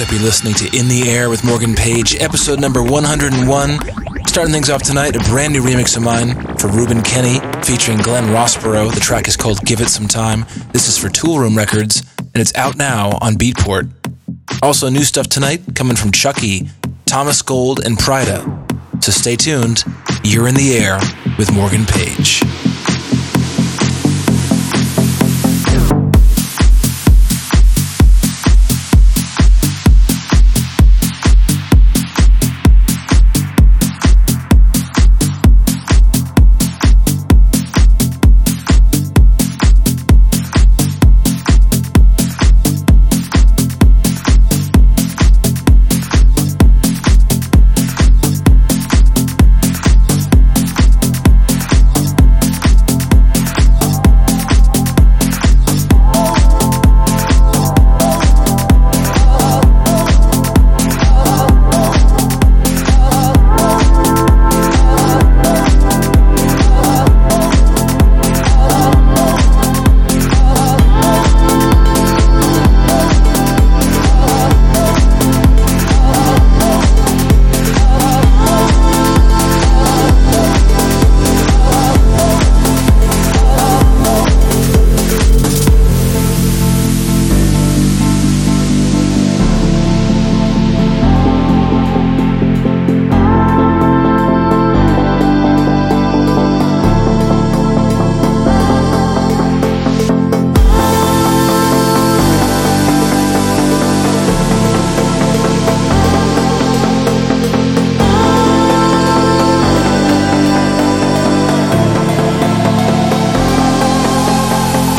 Up, you're listening to In the Air with Morgan Page, episode number 101. Starting things off tonight, a brand new remix of mine for Reuben Kenney featuring Glenn Rosborough. The track is called Give It Some Time. This is for Toolroom Records, and it's out now on Beatport. Also, new stuff tonight coming from Chuckie, Thomas Gold, and Pryda. So stay tuned. You're in the air with Morgan Page.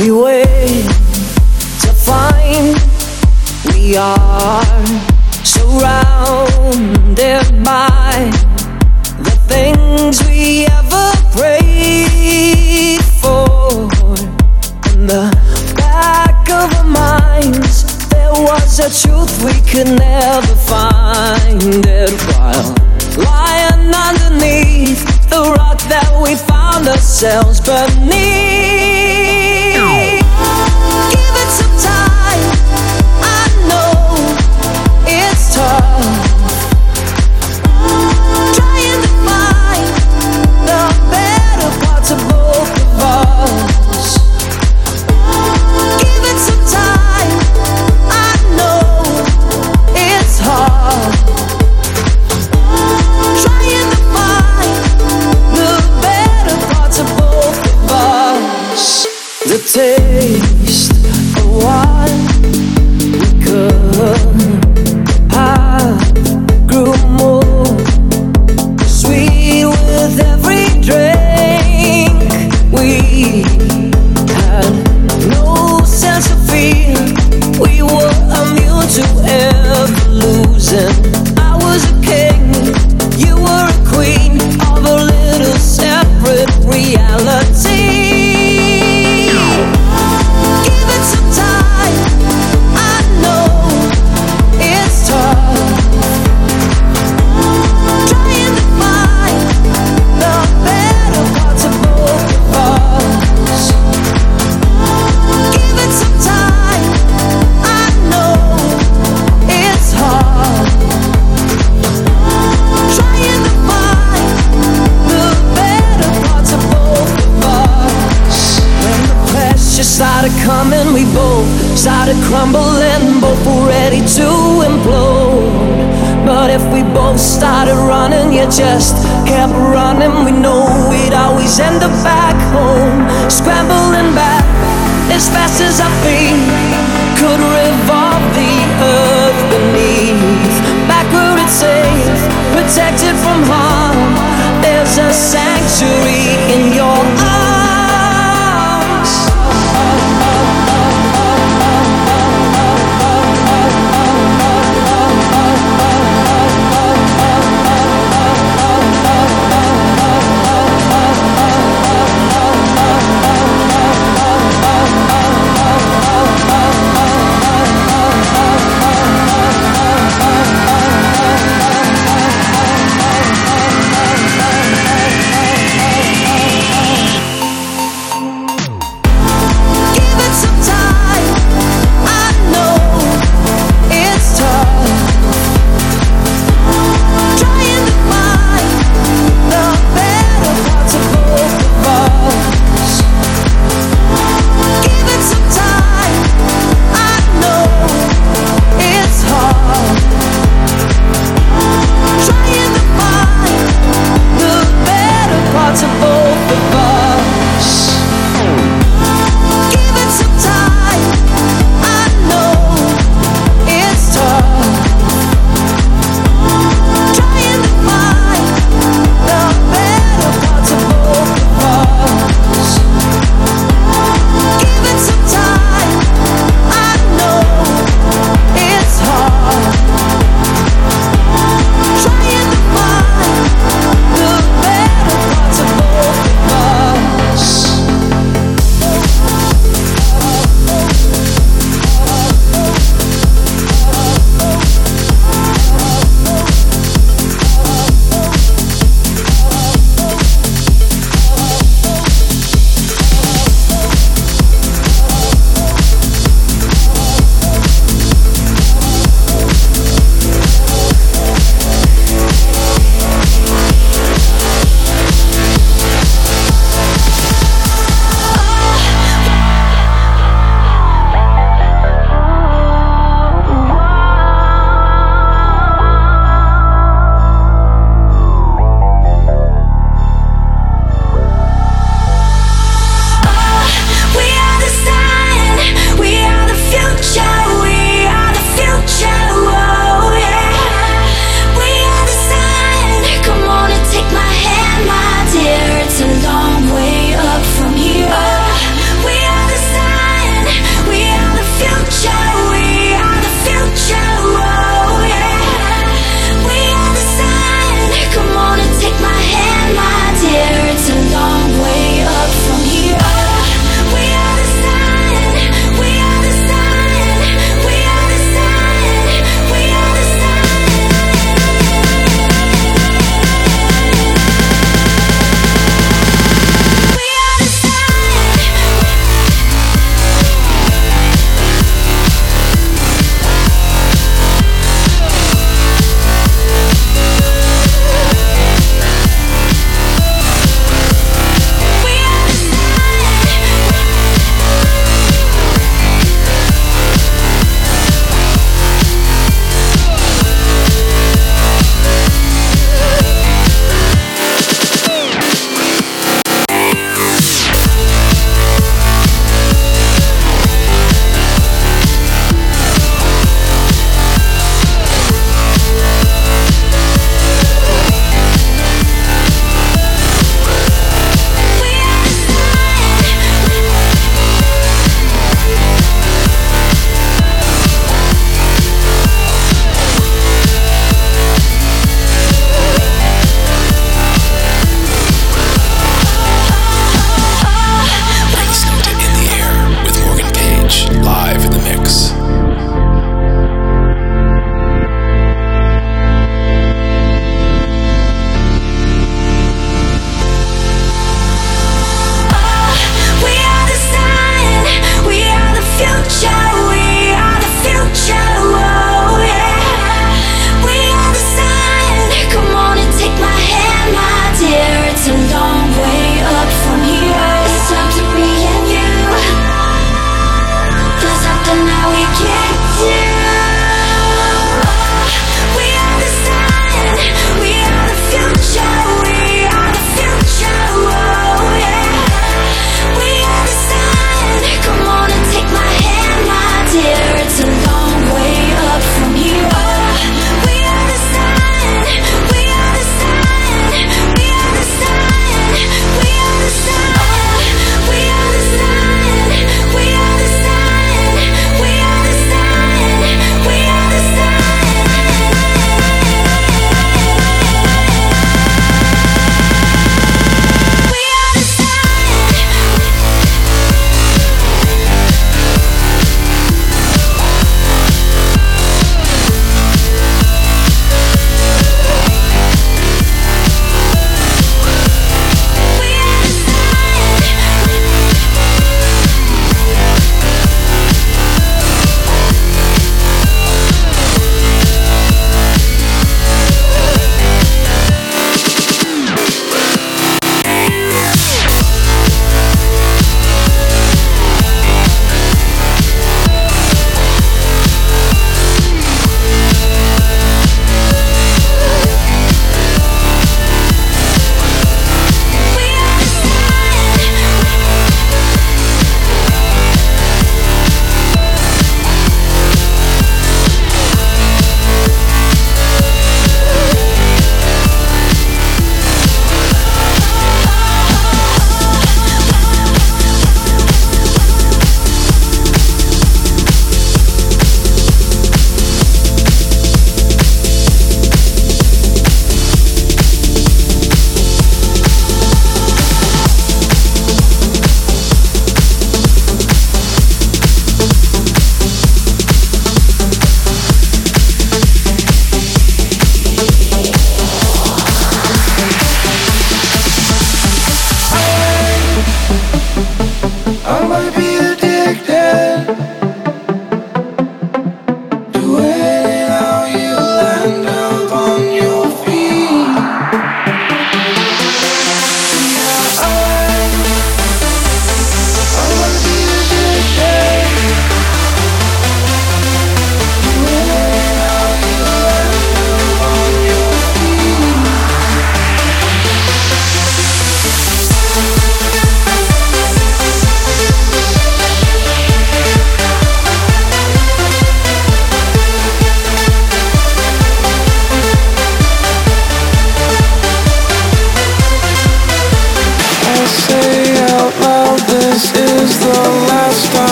We wait to find we are surrounded by the things we ever prayed for. In the back of our minds, there was a truth we could never find it while lying underneath the rock that we found ourselves beneath. just kept running. We know we'd always end up back home, scrambling back as fast as our feet could revolve the earth beneath. Back where it's safe, protected from harm. There's a sanctuary.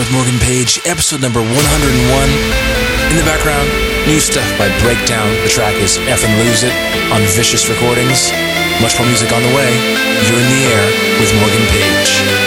With Morgan Page, episode number 101. In the background, new stuff by Breakdown. The track is F and Lose It on Vicious Recordings. Much more music on the way. You're in the air with Morgan Page.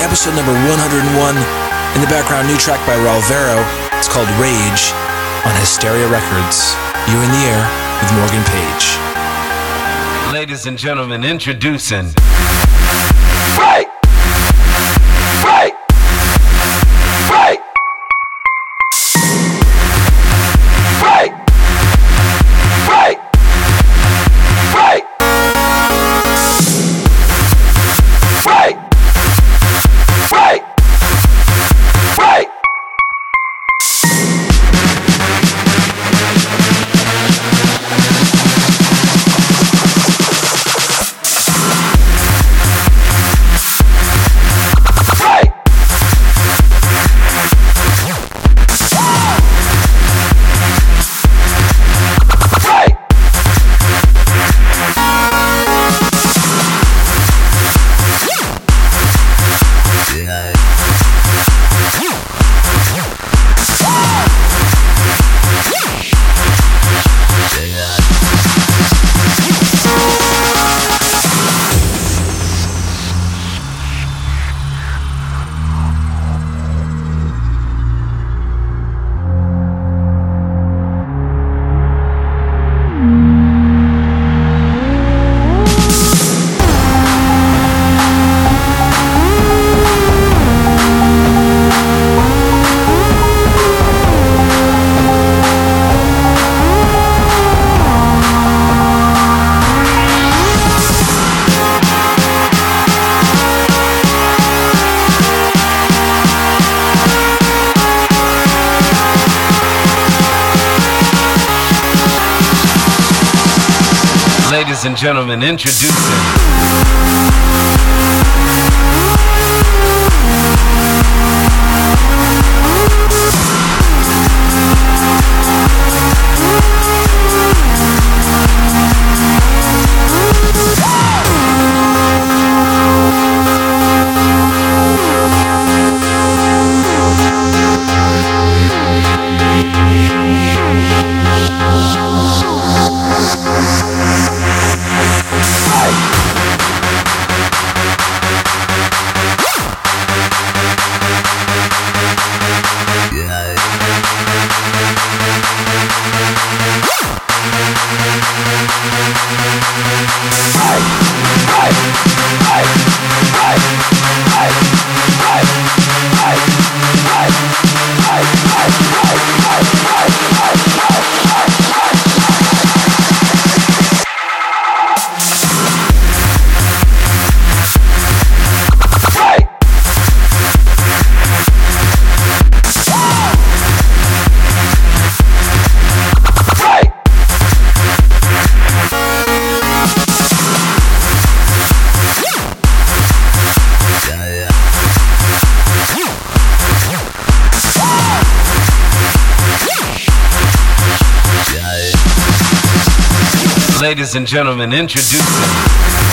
Episode number 101. In the background, new track by Ralvero. It's called Rage on Hysteria Records. You're in the air with Morgan Page. Ladies and gentlemen, introducing. Right! Right! Right! Ladies and gentlemen, introducing. And gentlemen, introducing.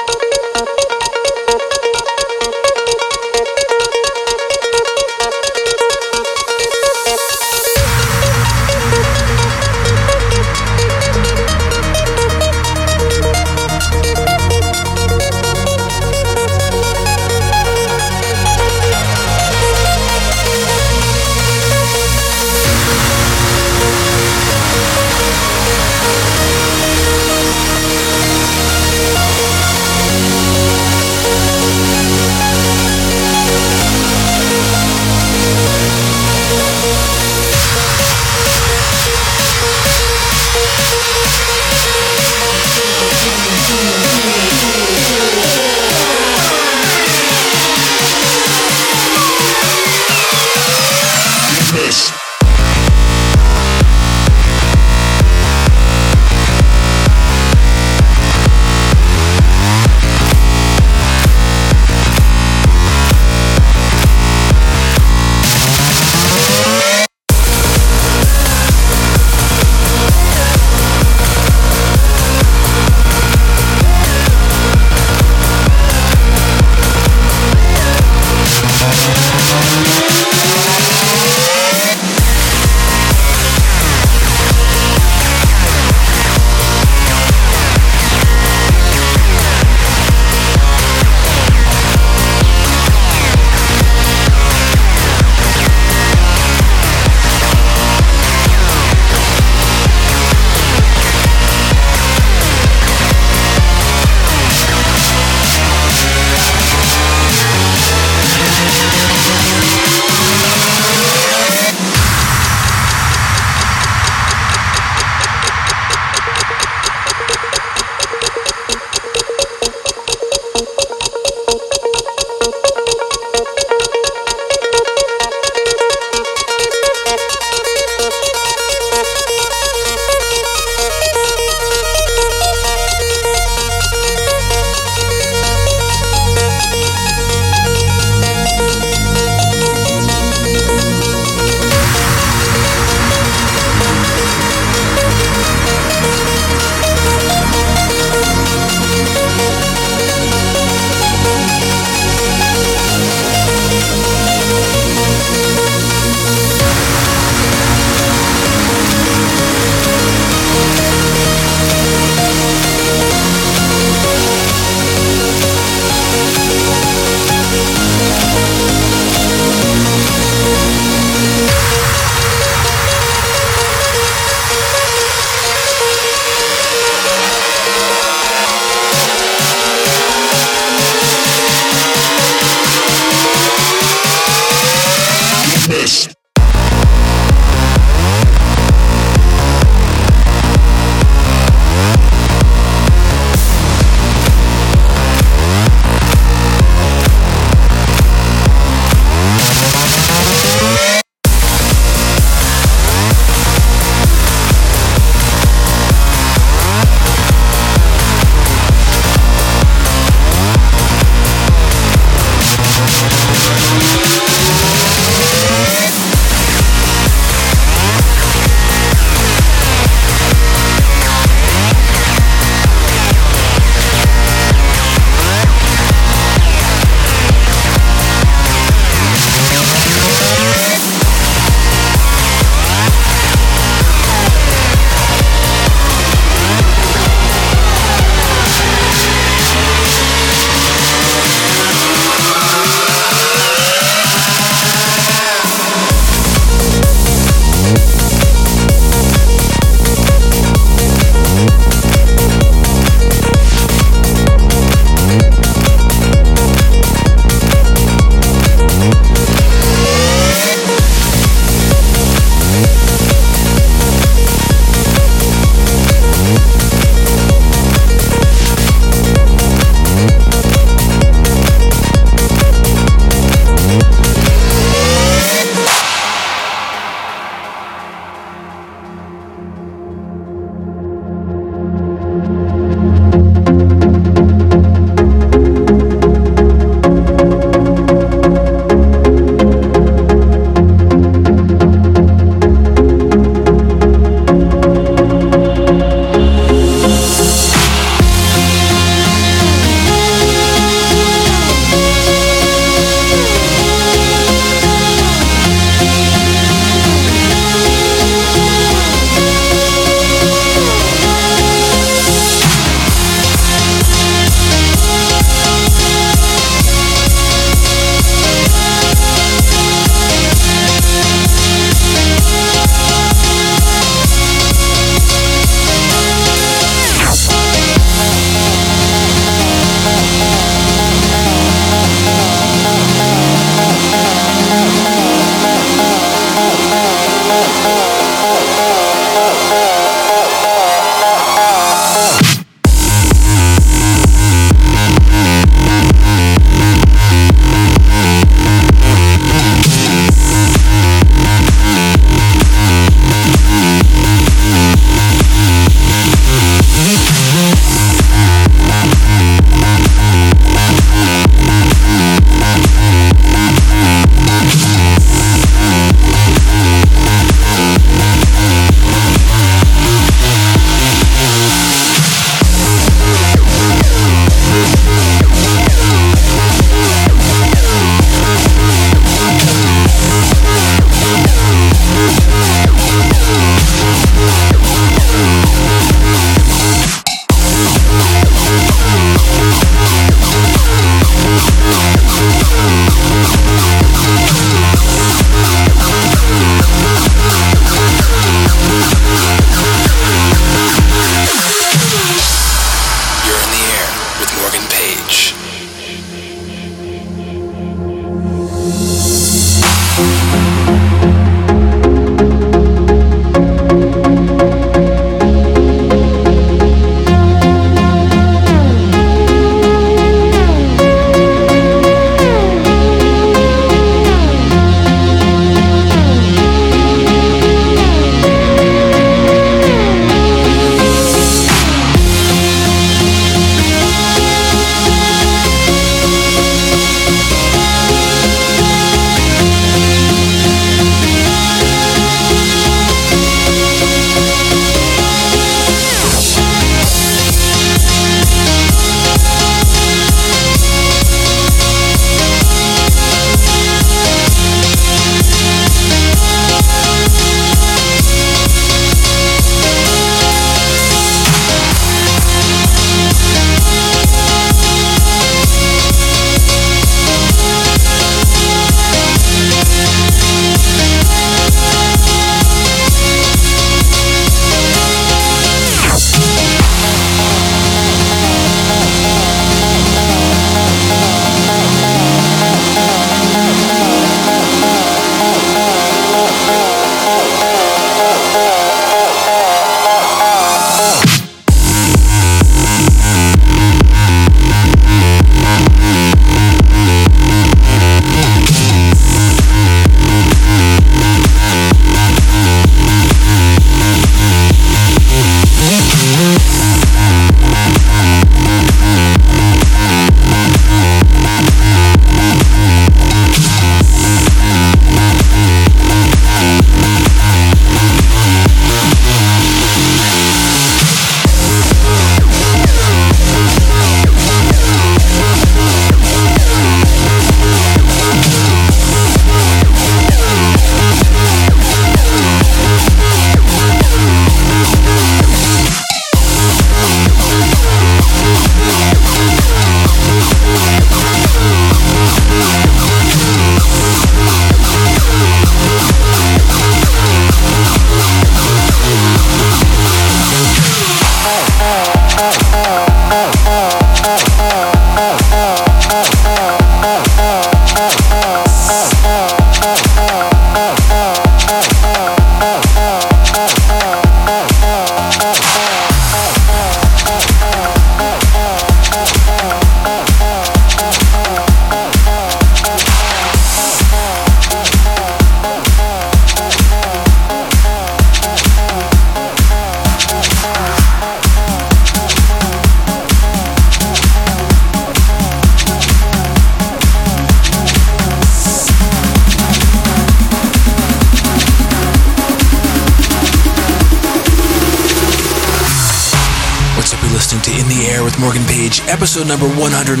Number 101.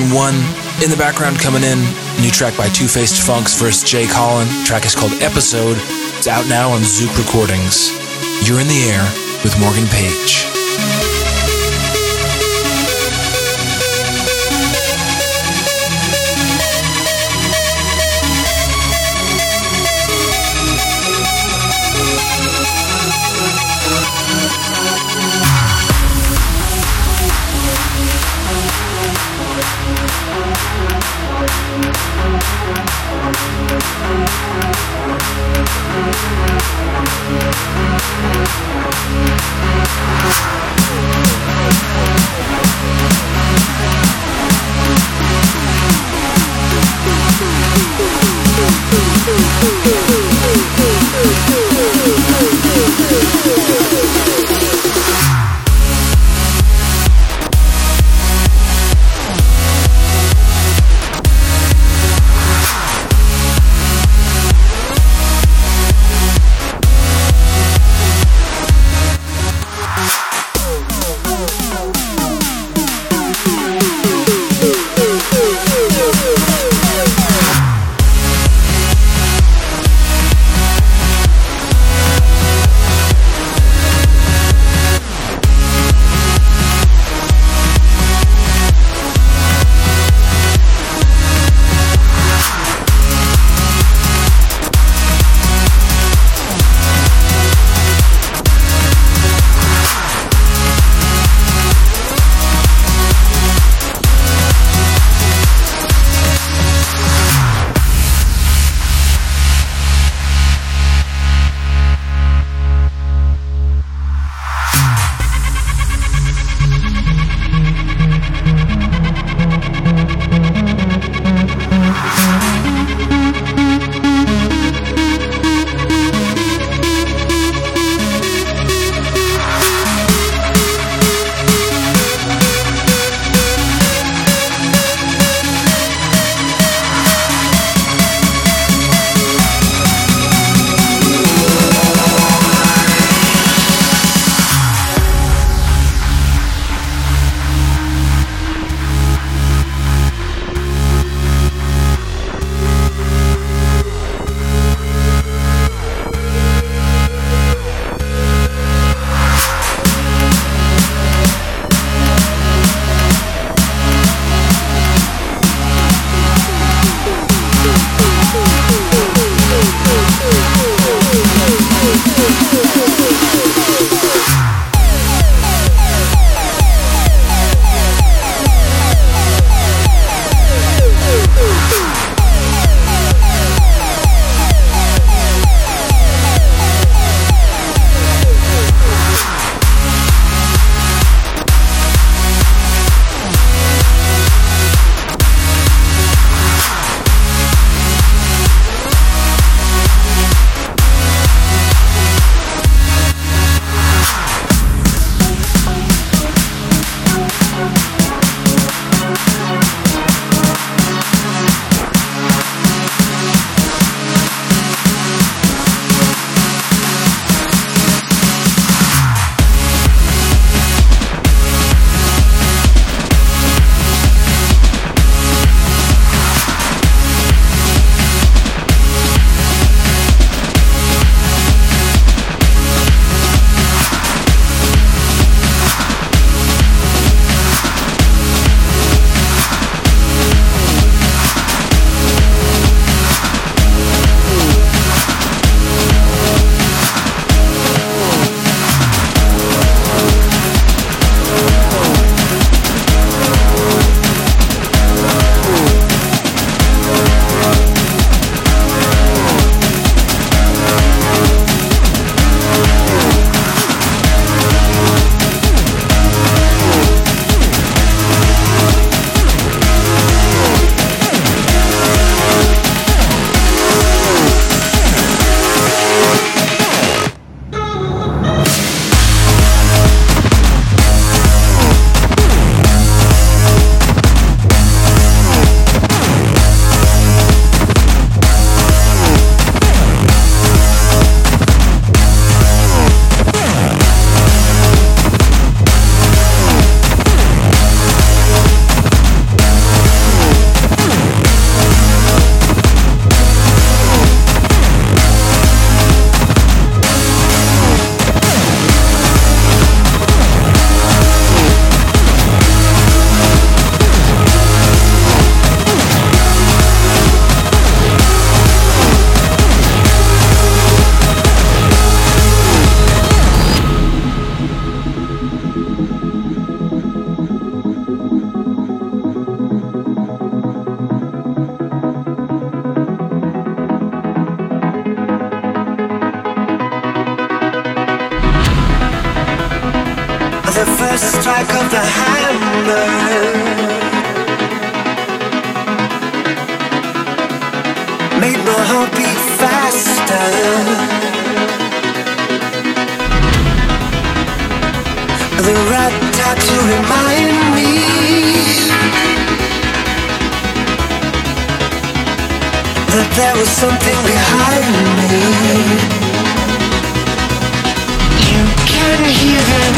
In the background coming in, new track by Two Faced Funks versus Jay Colin. track is called Episode. It's out now on Zouk Recordings. You're in the air with Morgan Page. That there was something behind me. You can hear them.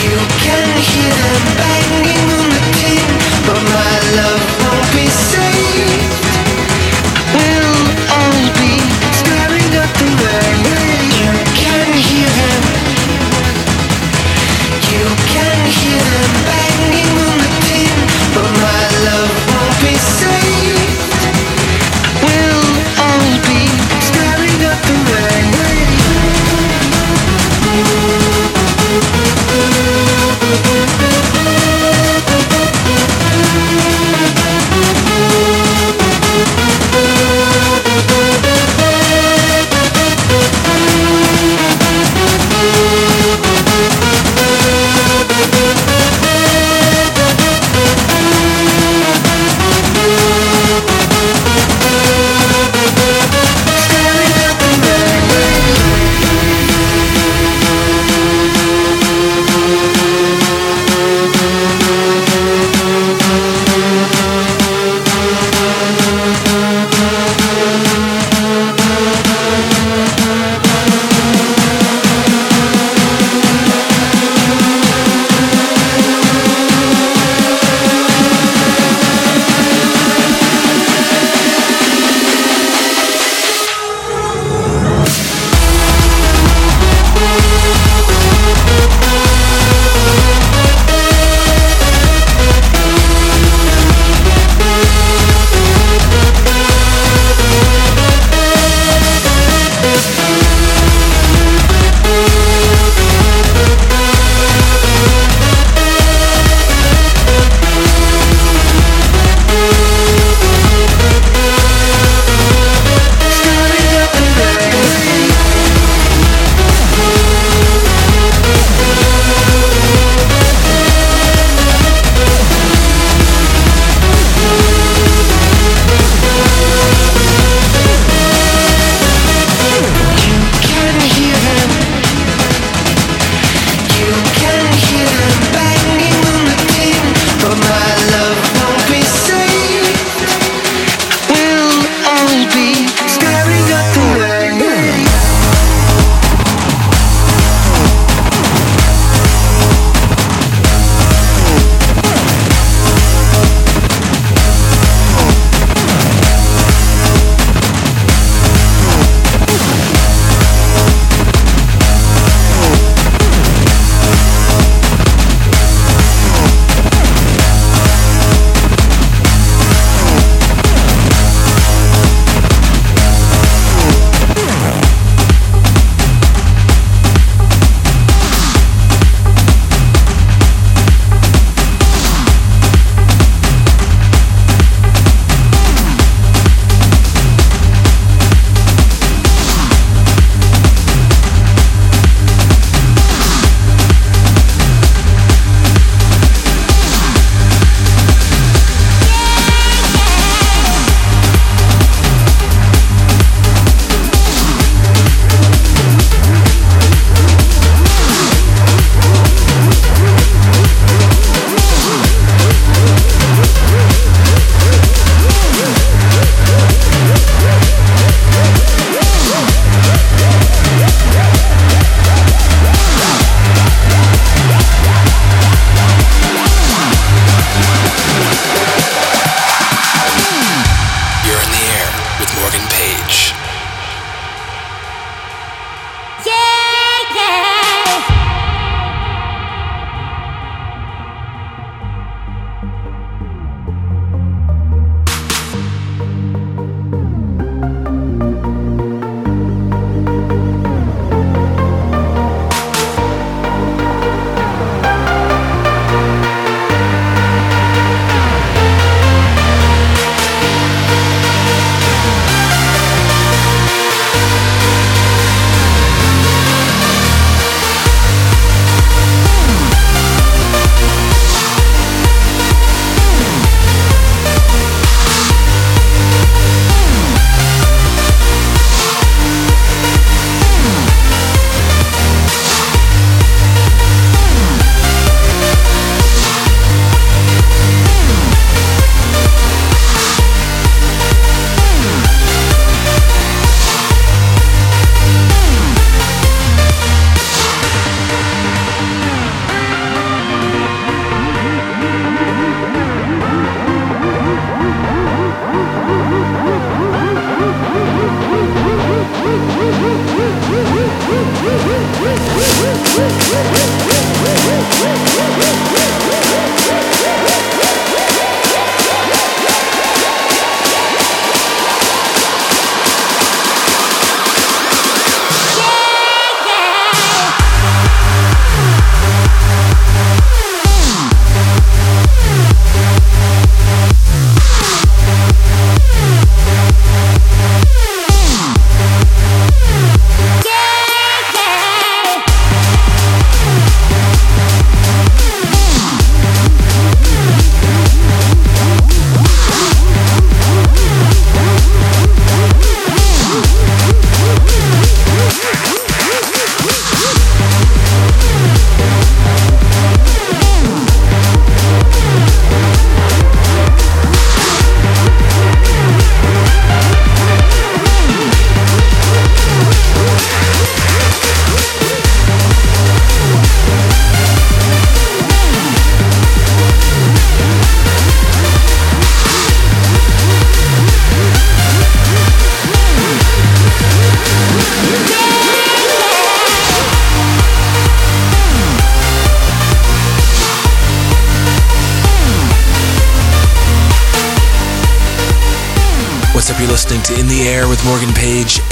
You can hear them banging on the tin, but my love won't be saved.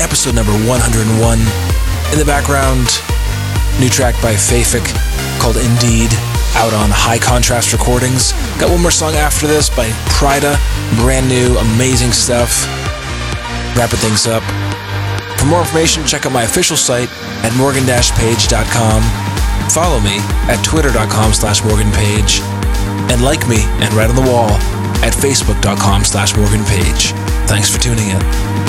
Episode number 101. In the background, new track by Fafaq called Indeed, out on High Contrast Recordings. Got one more song after this by Pryda, brand new, amazing stuff. Wrapping things up. For more information, check out my official site at morgan-page.com. Follow me at twitter.com slash morganpage. And like me and write on the wall at facebook.com slash morganpage. Thanks for tuning in.